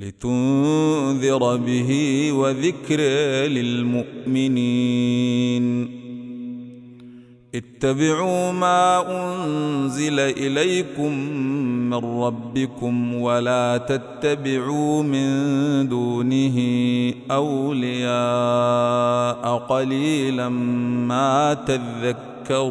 لتنذر به وذكر للمؤمنين. اتبعوا ما أنزل إليكم من ربكم ولا تتبعوا من دونه أولياء قليلا ما تذكرون.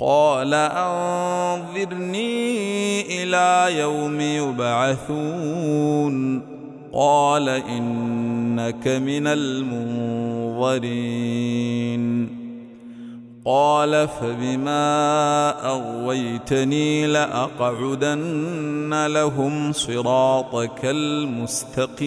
قال أنظرني إلى يوم يبعثون. قال إنك من المنظرين. قال فبما أغويتني لأقعدن لهم صراطك المستقيم.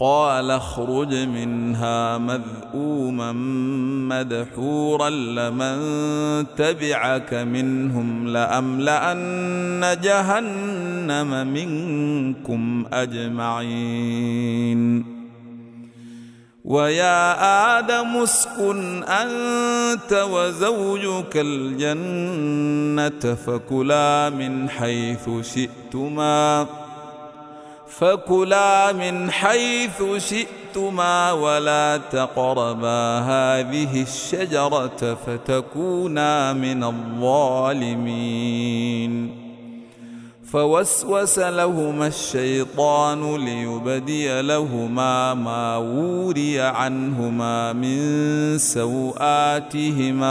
قال اخرج منها مذءوما مدحورا لمن تبعك منهم لأملأن جهنم منكم أجمعين. ويا آدم اسكن أنت وزوجك الجنة فكلا من حيث شئتما. فكلا من حيث شئتما ولا تقربا هذه الشجرة فتكونا من الظالمين. فوسوس لهما الشيطان ليبدي لهما ما وري عنهما من سوآتهما.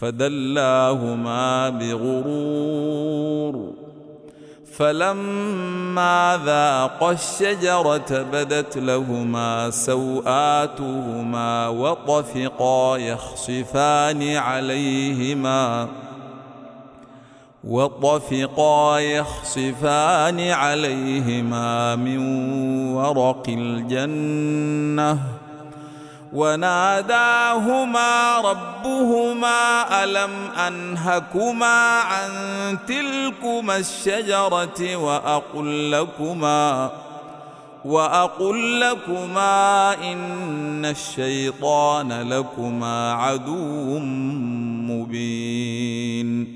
فدلاهما بغرور. فلما ذاقا الشجرة بدت لهما سوآتهما وطفقا يخصفان عليهما وطفقا يخصفان عليهما من ورق الجنة. وناداهما ربهما ألم أنهكما عن تلكما الشجرة وأقل لكما وأقل لكما إن الشيطان لكما عدو مبين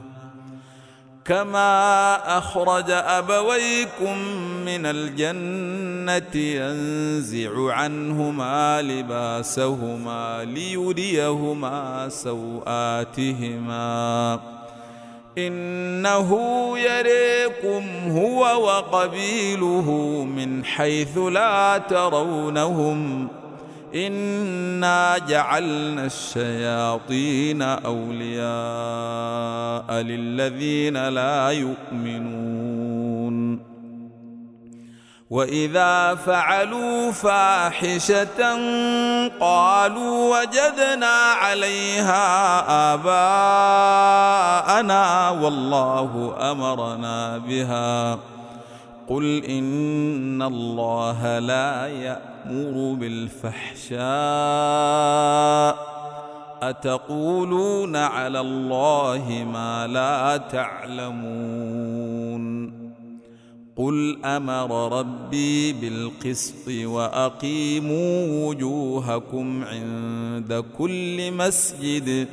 كما أخرج أبويكم من الجنة ينزع عنهما لباسهما ليريهما سوآتهما. إنه يريكم هو وقبيله من حيث لا ترونهم. انا جعلنا الشياطين اولياء للذين لا يؤمنون واذا فعلوا فاحشه قالوا وجدنا عليها اباءنا والله امرنا بها قل ان الله لا يامر بالفحشاء اتقولون على الله ما لا تعلمون قل أمر ربي بالقسط واقيموا وجوهكم عند كل مسجد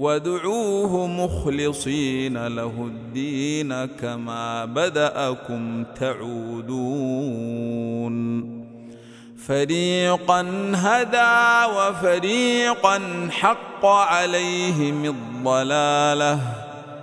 وادعوه مخلصين له الدين كما بداكم تعودون فريقا هدى وفريقا حق عليهم الضلاله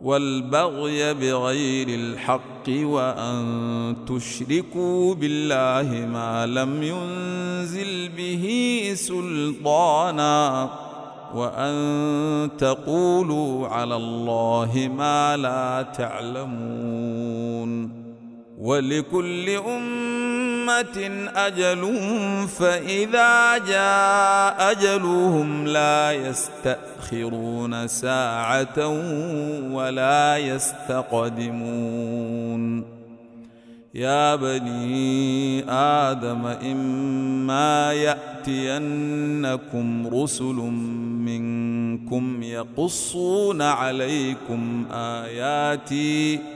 والبغي بغير الحق وأن تشركوا بالله ما لم ينزل به سلطانا وأن تقولوا على الله ما لا تعلمون ولكل أمة أجل فإذا جاء أجلهم لا يستأخرون ساعة ولا يستقدمون. يا بني آدم إما يأتينكم رسل منكم يقصون عليكم آياتي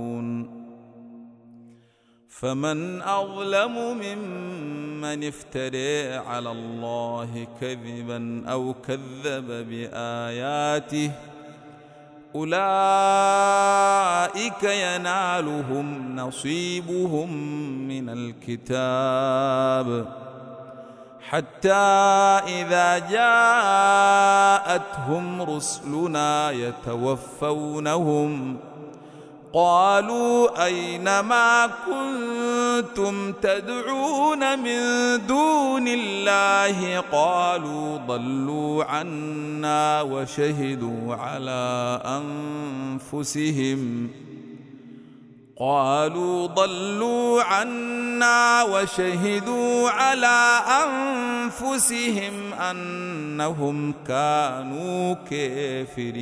فمن أظلم ممن افتري على الله كذبا أو كذب بآياته أولئك ينالهم نصيبهم من الكتاب حتى إذا جاءتهم رسلنا يتوفونهم قالوا أين ما كنتم تدعون من دون الله؟ قالوا ضلوا عنا وشهدوا على أنفسهم. قالوا ضلوا عنا وشهدوا على أنفسهم أنهم كانوا كافرين.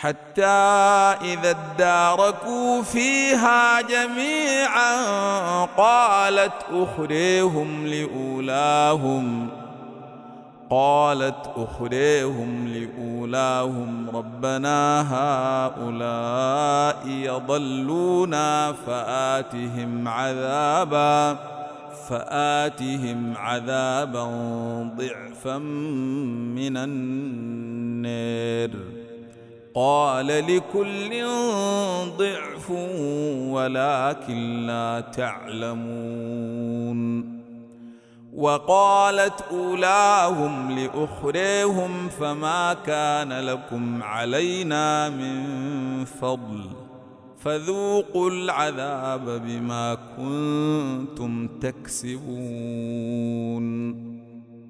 حتى إذا اداركوا فيها جميعا قالت أخريهم لأولاهم قالت أخريهم لأولاهم ربنا هؤلاء يضلونا فآتهم عذابا فآتهم عذابا ضعفا من النار. قال لكل ضعف ولكن لا تعلمون. وقالت أولاهم لأخريهم فما كان لكم علينا من فضل. فذوقوا العذاب بما كنتم تكسبون.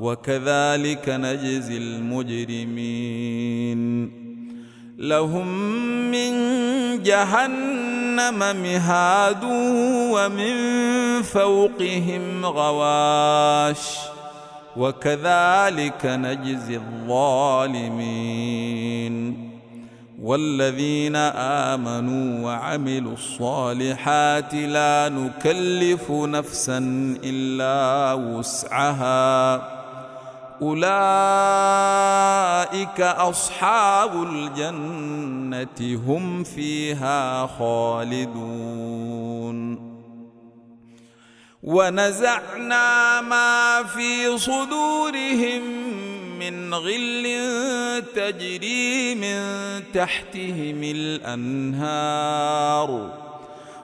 وكذلك نجزي المجرمين. لهم من جهنم مهاد ومن فوقهم غواش. وكذلك نجزي الظالمين. والذين آمنوا وعملوا الصالحات لا نكلف نفسا إلا وسعها. أولئك أصحاب الجنة هم فيها خالدون. ونزعنا ما في صدورهم من غل تجري من تحتهم الأنهار.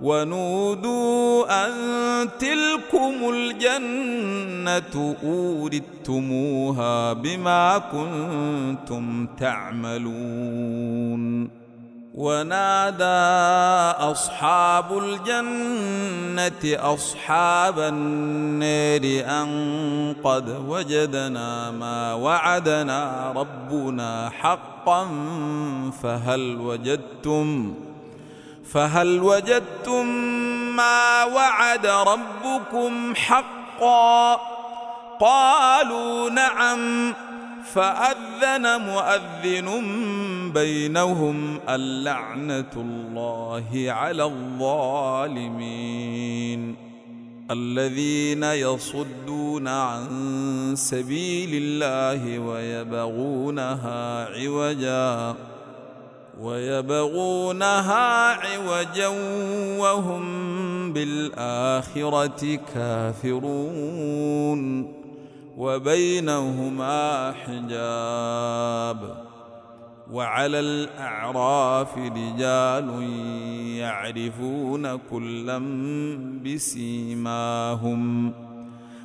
ونودوا أن تلكم الجنة أوردتموها بما كنتم تعملون ونادى أصحاب الجنة أصحاب النار أن قد وجدنا ما وعدنا ربنا حقا فهل وجدتم ؟ فهل وجدتم ما وعد ربكم حقا؟ قالوا نعم. فأذن مؤذن بينهم اللعنة الله على الظالمين. الذين يصدون عن سبيل الله ويبغونها عوجاً. ويبغونها عوجا وهم بالآخرة كافرون وبينهما حجاب وعلى الأعراف رجال يعرفون كلا بسيماهم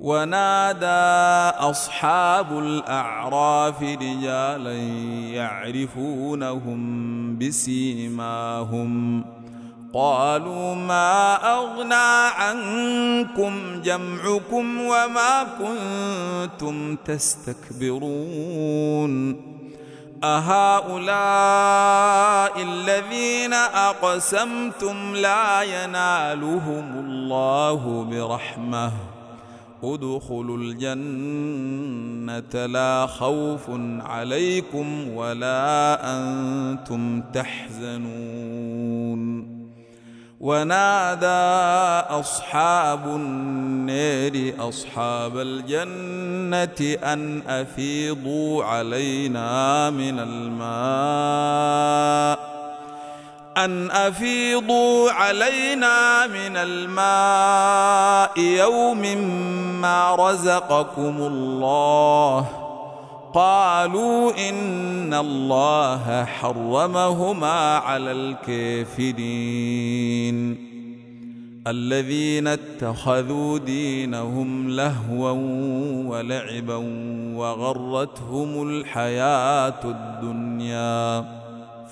ونادى أصحاب الأعراف رجالا يعرفونهم بسيماهم. قالوا ما أغنى عنكم جمعكم وما كنتم تستكبرون. أهؤلاء الذين أقسمتم لا ينالهم الله برحمة. ادخلوا الجنة لا خوف عليكم ولا أنتم تحزنون. ونادى أصحاب النار أصحاب الجنة أن أفيضوا علينا من الماء. أن أفيضوا علينا من الماء يوم ما رزقكم الله. قالوا إن الله حرمهما على الكافرين. الذين اتخذوا دينهم لهوا ولعبا وغرتهم الحياة الدنيا.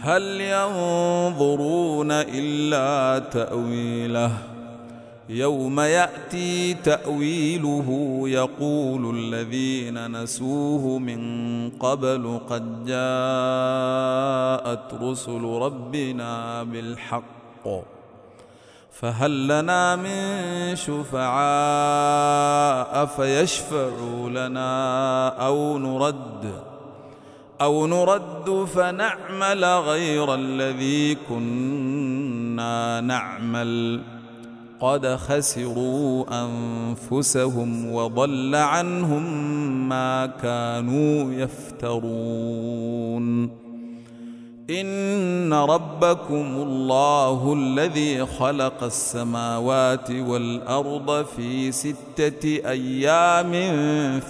هل ينظرون إلا تأويله؟ يوم يأتي تأويله يقول الذين نسوه من قبل قد جاءت رسل ربنا بالحق فهل لنا من شفعاء فيشفعوا لنا أو نرد؟ أو نرد فنعمل غير الذي كنا نعمل. قد خسروا أنفسهم وضل عنهم ما كانوا يفترون. إن ربكم الله الذي خلق السماوات والأرض في ستة أيام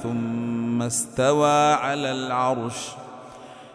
ثم استوى على العرش.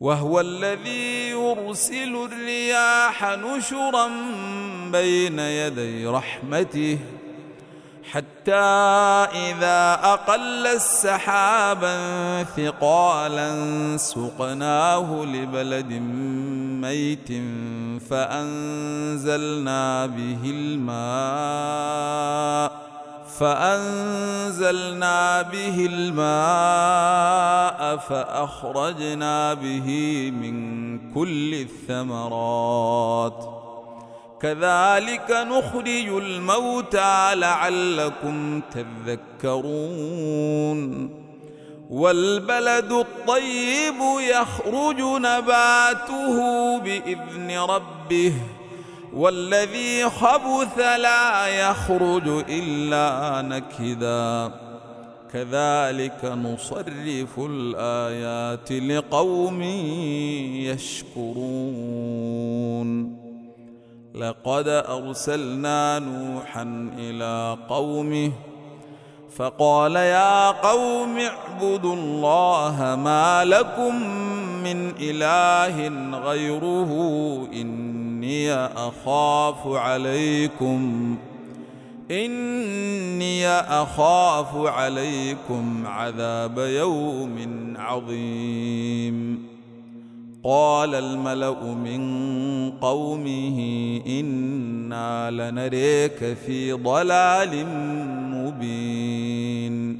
وهو الذي يرسل الرياح نشرا بين يدي رحمته حتى إذا أقل السحابا ثقالا سقناه لبلد ميت فأنزلنا به الماء فأنزلنا به الماء فأخرجنا به من كل الثمرات. كذلك نخرج الموتى لعلكم تذكرون. والبلد الطيب يخرج نباته بإذن ربه. والذي خبث لا يخرج إلا نكدا. كذلك نصرف الآيات لقوم يشكرون. لقد أرسلنا نوحا إلى قومه فقال يا قوم اعبدوا الله ما لكم من إله غيره إني أخاف عليكم إني أخاف عليكم عذاب يوم عظيم. قال الملأ من قومه إنا لنريك في ضلال مبين.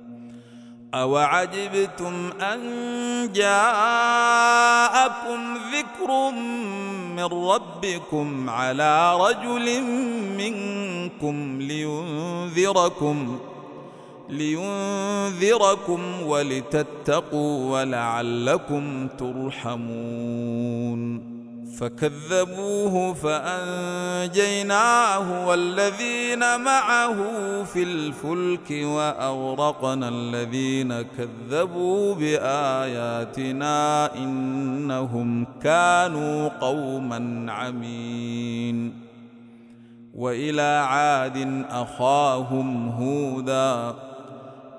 اوعجبتم ان جاءكم ذكر من ربكم على رجل منكم لينذركم لينذركم ولتتقوا ولعلكم ترحمون فكذبوه فأنجيناه والذين معه في الفلك وأغرقنا الذين كذبوا بآياتنا إنهم كانوا قوما عمين. وإلى عاد أخاهم هودا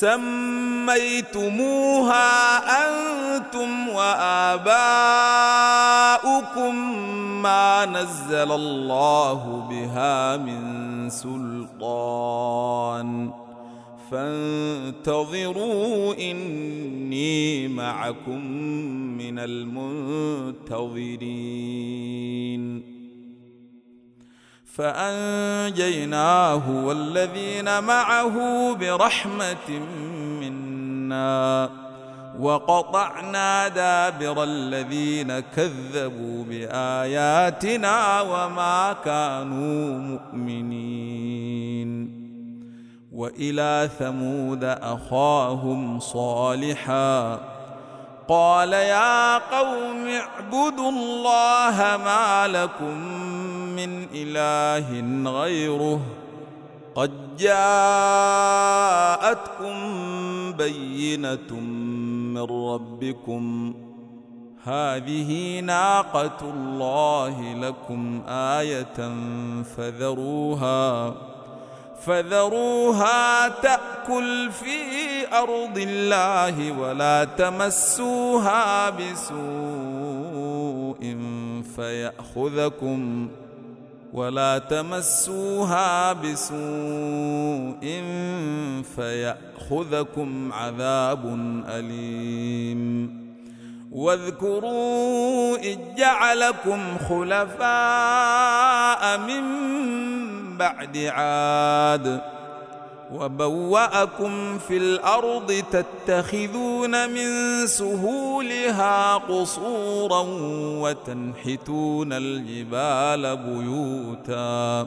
سميتموها أنتم وآباؤكم ما نزل الله بها من سلطان. فانتظروا إني معكم من المنتظرين. فأنجيناه والذين معه برحمة منا وقطعنا دابر الذين كذبوا بآياتنا وما كانوا مؤمنين. وإلى ثمود أخاهم صالحا قال يا قوم اعبدوا الله ما لكم من إله غيره قد جاءتكم بينة من ربكم هذه ناقة الله لكم آية فذروها فذروها تأكل في أرض الله ولا تمسوها بسوء فيأخذكم ولا تمسوها بسوء فيأخذكم عذاب أليم واذكروا إذ جعلكم خلفاء من بعد عاد وبوأكم في الأرض تتخذون من سهولها قصورا وتنحتون الجبال بيوتا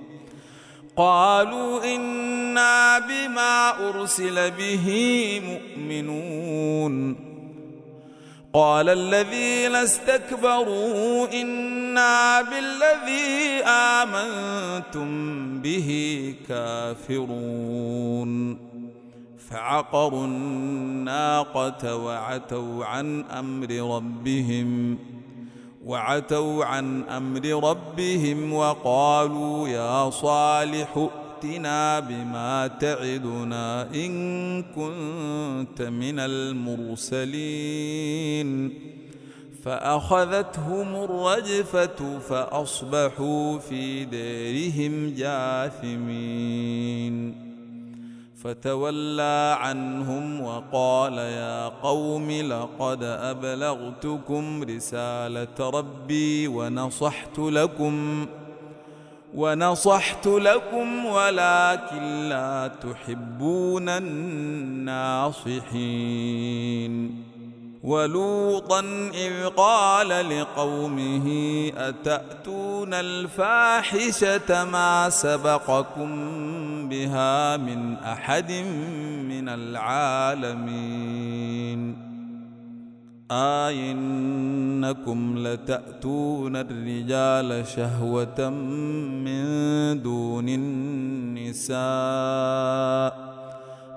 قالوا إنا بما أرسل به مؤمنون. قال الذين استكبروا إنا بالذي آمنتم به كافرون. فعقروا الناقة وعتوا عن أمر ربهم. وعتوا عن أمر ربهم وقالوا يا صالح واتنا بما تعدنا إن كنت من المرسلين. فأخذتهم الرجفة فأصبحوا في ديرهم جاثمين. فتولى عنهم وقال يا قوم لقد أبلغتكم رسالة ربي ونصحت لكم ونصحت لكم ولكن لا تحبون الناصحين. ولوطا إذ قال لقومه أتأتون الفاحشة ما سبقكم بها من أحد من العالمين؟ آئنكم لتأتون الرجال شهوة من دون النساء.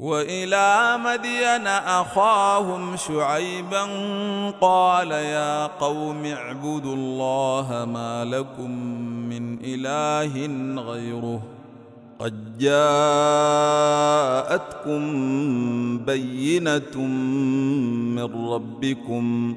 وإلى مدين أخاهم شعيبا قال يا قوم اعبدوا الله ما لكم من إله غيره قد جاءتكم بينة من ربكم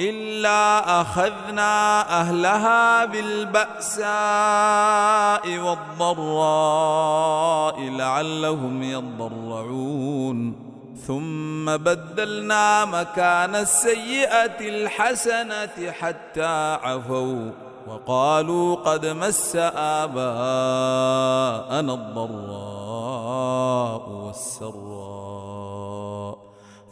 إلا أخذنا أهلها بالبأساء والضراء لعلهم يضرعون. ثم بدلنا مكان السيئة الحسنة حتى عفوا وقالوا قد مس آباءنا الضراء والسراء.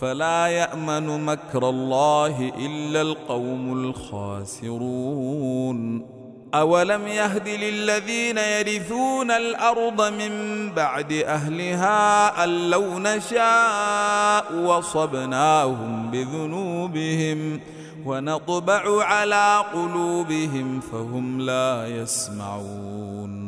فلا يأمن مكر الله إلا القوم الخاسرون. أولم يهد للذين يرثون الأرض من بعد أهلها أن لو نشاء وصبناهم بذنوبهم ونطبع على قلوبهم فهم لا يسمعون.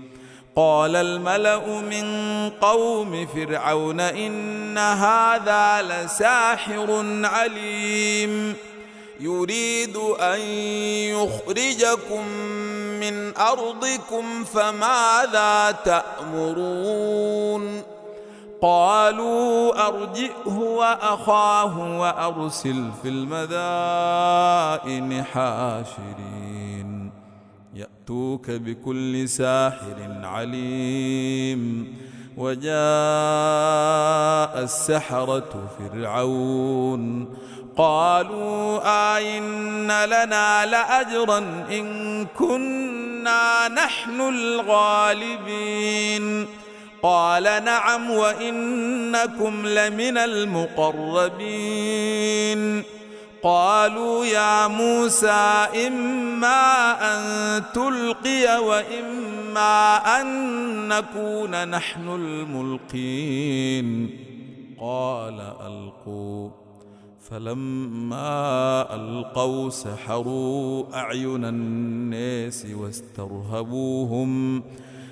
قال الملأ من قوم فرعون إن هذا لساحر عليم. يريد أن يخرجكم من أرضكم فماذا تأمرون؟ قالوا أرجئه وأخاه وأرسل في المدائن حاشرين. يأتوك بكل ساحر عليم وجاء السحرة فرعون قالوا آئن لنا لأجرا إن كنا نحن الغالبين قال نعم وإنكم لمن المقربين قالوا يا موسى إما أن تلقي وإما أن نكون نحن الملقين. قال ألقوا. فلما ألقوا سحروا أعين الناس واسترهبوهم.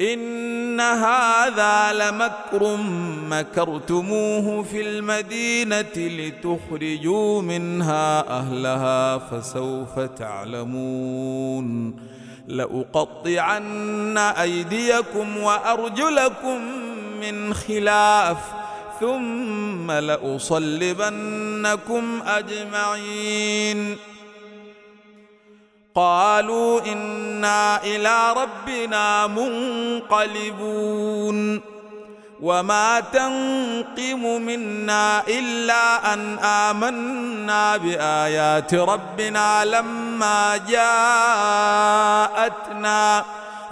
إن هذا لمكر مكرتموه في المدينة لتخرجوا منها أهلها فسوف تعلمون. لأقطعن أيديكم وأرجلكم من خلاف ثم لأصلبنكم أجمعين. قالوا إنا إلى ربنا منقلبون. وما تنقم منا إلا أن آمنا بآيات ربنا لما جاءتنا.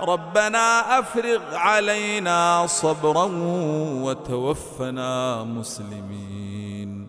ربنا أفرغ علينا صبرا وتوفنا مسلمين.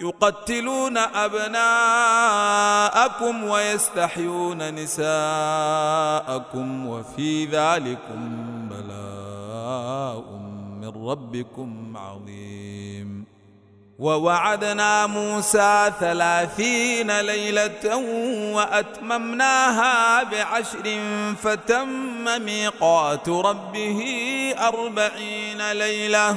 يقتلون أبناءكم ويستحيون نساءكم وفي ذلكم بلاء من ربكم عظيم. ووعدنا موسى ثلاثين ليلة وأتممناها بعشر فتم ميقات ربه أربعين ليلة.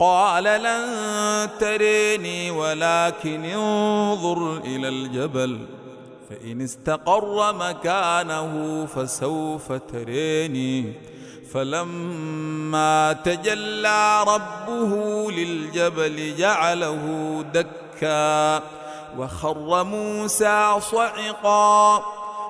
قال لن تريني ولكن انظر إلى الجبل فإن استقر مكانه فسوف تريني. فلما تجلى ربه للجبل جعله دكا وخر موسى صعقا.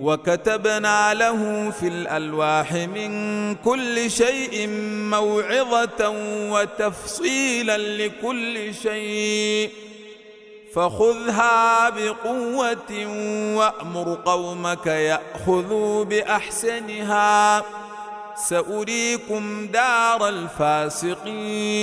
وكتبنا له في الألواح من كل شيء موعظة وتفصيلا لكل شيء. فخذها بقوة وأمر قومك يأخذوا بأحسنها. سأريكم دار الفاسقين.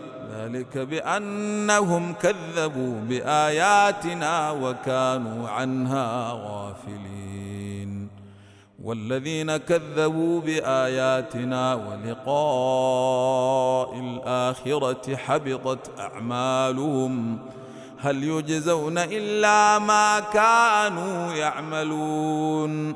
ذلك بأنهم كذبوا بآياتنا وكانوا عنها غافلين. والذين كذبوا بآياتنا ولقاء الآخرة حبطت أعمالهم. هل يجزون إلا ما كانوا يعملون؟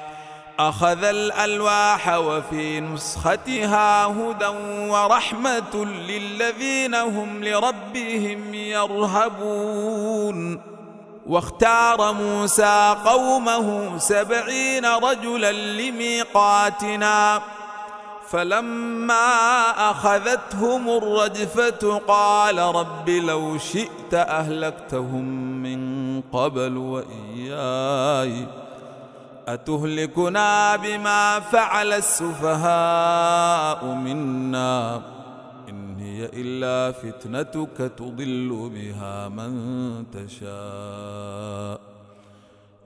أخذ الألواح وفي نسختها هدى ورحمة للذين هم لربهم يرهبون. واختار موسى قومه سبعين رجلا لميقاتنا. فلما أخذتهم الرجفة قال رب لو شئت أهلكتهم من قبل وإياي. أتهلكنا بما فعل السفهاء منا؟ إن هي إلا فتنتك تضل بها من تشاء.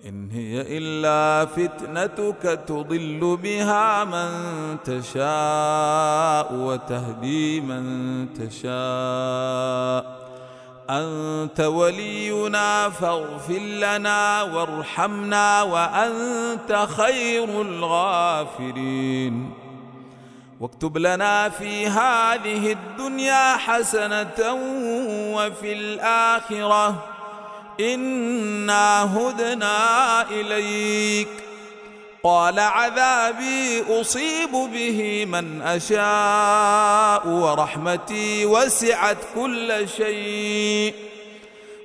إن هي إلا فتنتك تضل بها من تشاء وتهدي من تشاء. أنت ولينا فاغفر لنا وارحمنا وأنت خير الغافرين. واكتب لنا في هذه الدنيا حسنة وفي الآخرة. إنا هدنا إليك. قال عذابي أصيب به من أشاء ورحمتي وسعت كل شيء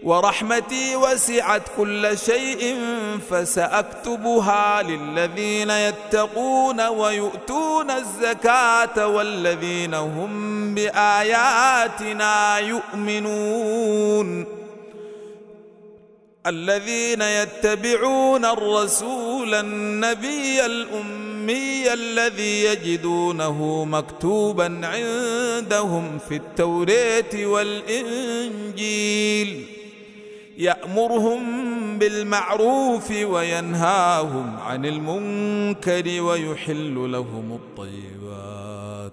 ورحمتي وسعت كل شيء فسأكتبها للذين يتقون ويؤتون الزكاة والذين هم بآياتنا يؤمنون الذين يتبعون الرسول النبي الأمي الذي يجدونه مكتوبا عندهم في التوراة والإنجيل. يأمرهم بالمعروف وينهاهم عن المنكر ويحل لهم الطيبات.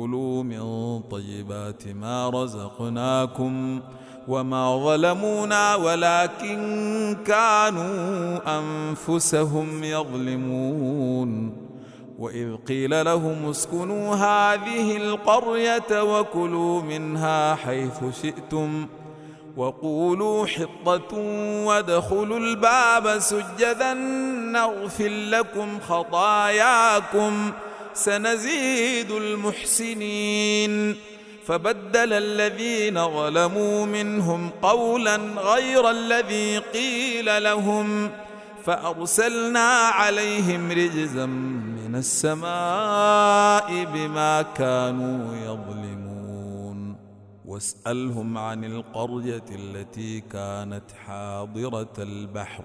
كلوا من طيبات ما رزقناكم وما ظلمونا ولكن كانوا أنفسهم يظلمون. وإذ قيل لهم اسكنوا هذه القرية وكلوا منها حيث شئتم وقولوا حطة وادخلوا الباب سجدا نغفر لكم خطاياكم سنزيد المحسنين فبدل الذين ظلموا منهم قولا غير الذي قيل لهم فأرسلنا عليهم رجزا من السماء بما كانوا يظلمون واسألهم عن القرية التي كانت حاضرة البحر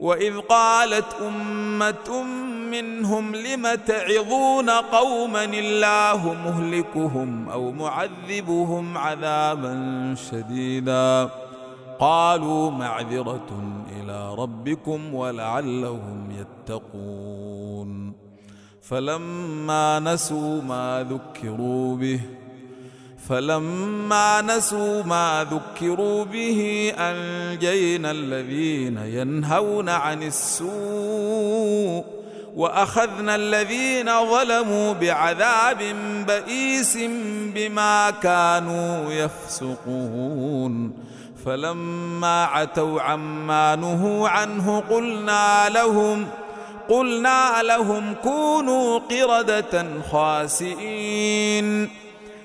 وإذ قالت أمة منهم لم تعظون قوما الله مهلكهم أو معذبهم عذابا شديدا قالوا معذرة إلى ربكم ولعلهم يتقون فلما نسوا ما ذكروا به فلما نسوا ما ذكروا به أنجينا الذين ينهون عن السوء وأخذنا الذين ظلموا بعذاب بئيس بما كانوا يفسقون. فلما عتوا عما نهوا عنه قلنا لهم قلنا لهم كونوا قردة خاسئين.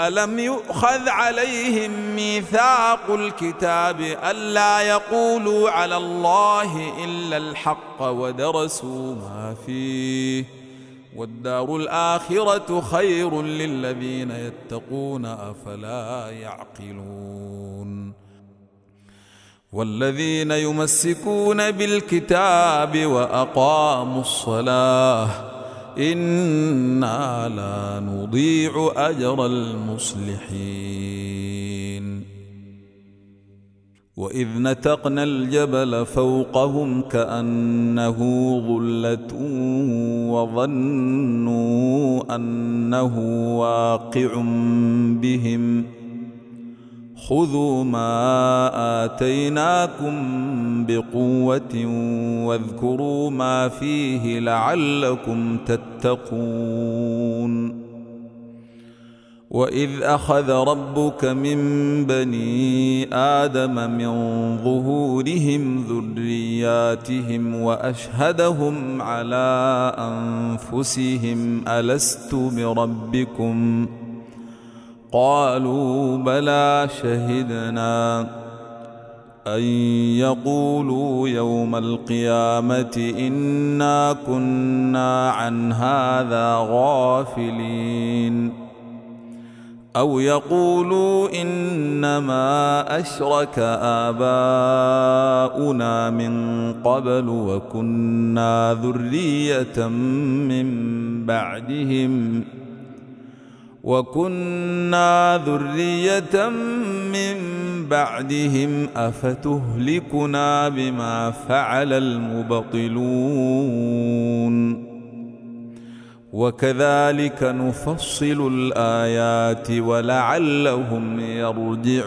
ألم يؤخذ عليهم ميثاق الكتاب الا يقولوا على الله إلا الحق ودرسوا ما فيه والدار الآخرة خير للذين يتقون أفلا يعقلون والذين يمسكون بالكتاب وأقاموا الصلاة إنا لا نضيع أجر المصلحين. وإذ نتقنا الجبل فوقهم كأنه ظلة وظنوا أنه واقع بهم. خذوا ما آتيناكم بقوة واذكروا ما فيه لعلكم تتقون وإذ أخذ ربك من بني آدم من ظهورهم ذرياتهم وأشهدهم على أنفسهم ألست بربكم ؟ قالوا بلى شهدنا أن يقولوا يوم القيامة إنا كنا عن هذا غافلين أو يقولوا إنما أشرك آباؤنا من قبل وكنا ذرية من بعدهم وكنا ذرية من بعدهم أفتهلكنا بما فعل المبطلون. وكذلك نفصل الآيات ولعلهم يرجعون.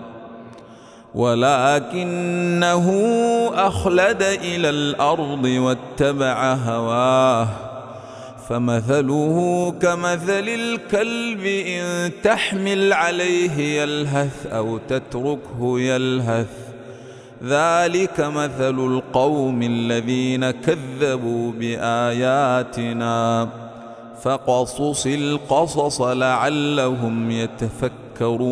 ولكنه أخلد إلى الأرض واتبع هواه. فمثله كمثل الكلب إن تحمل عليه يلهث أو تتركه يلهث. ذلك مثل القوم الذين كذبوا بآياتنا. فقصص القصص لعلهم يتفكرون.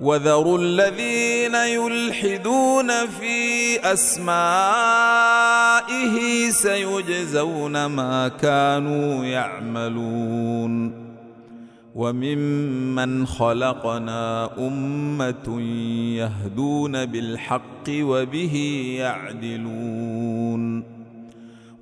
وذروا الذين يلحدون في أسمائه سيجزون ما كانوا يعملون. وممن خلقنا أمة يهدون بالحق وبه يعدلون.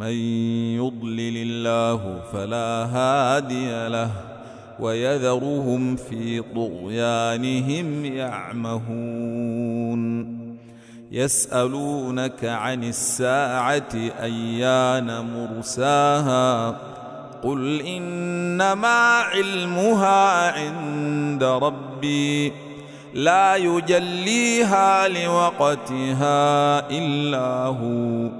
من يضلل الله فلا هادي له ويذرهم في طغيانهم يعمهون. يسألونك عن الساعة أيان مرساها؟ قل إنما علمها عند ربي. لا يجليها لوقتها إلا هو.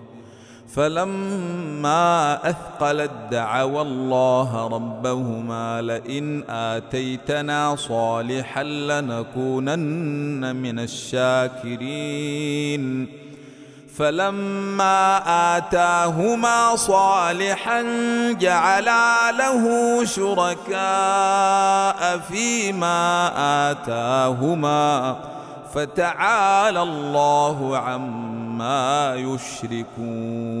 فلما أثقلت دعوا الله ربهما لئن آتيتنا صالحا لنكونن من الشاكرين. فلما آتاهما صالحا جعلا له شركاء فيما آتاهما. فتعالى الله عما يشركون.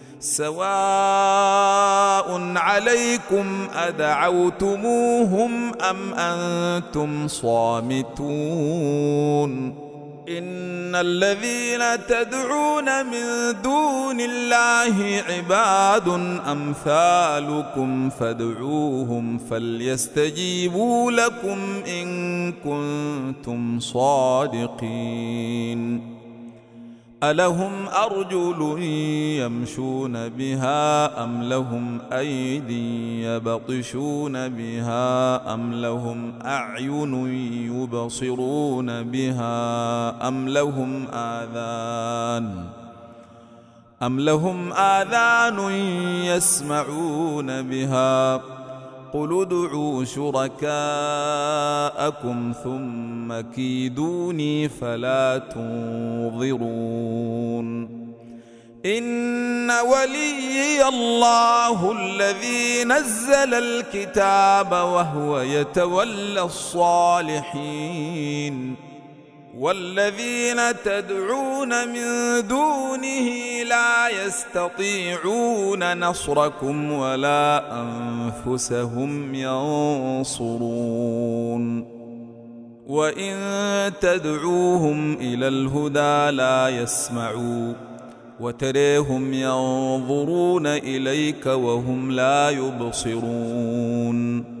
سواء عليكم أدعوتموهم أم أنتم صامتون إن الذين تدعون من دون الله عباد أمثالكم فادعوهم فليستجيبوا لكم إن كنتم صادقين ألهم أرجل يمشون بها أم لهم أيدي يبطشون بها أم لهم أعين يبصرون بها أم لهم آذان أم لهم آذان يسمعون بها قل ادعوا شركاءكم ثم كيدوني فلا تنظرون. إن وليي الله الذي نزل الكتاب وهو يتولى الصالحين. والذين تدعون من دونه لا يستطيعون نصركم ولا أنفسهم ينصرون. وإن تدعوهم إلى الهدى لا يسمعوا وتريهم ينظرون إليك وهم لا يبصرون.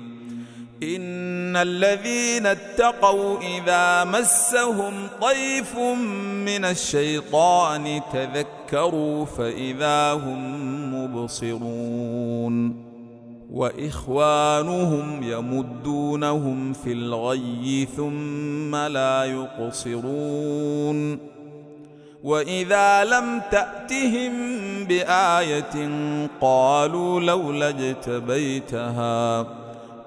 إن الذين اتقوا إذا مسهم طيف من الشيطان تذكروا فإذا هم مبصرون وإخوانهم يمدونهم في الغي ثم لا يقصرون وإذا لم تأتهم بآية قالوا لولا اجتبيتها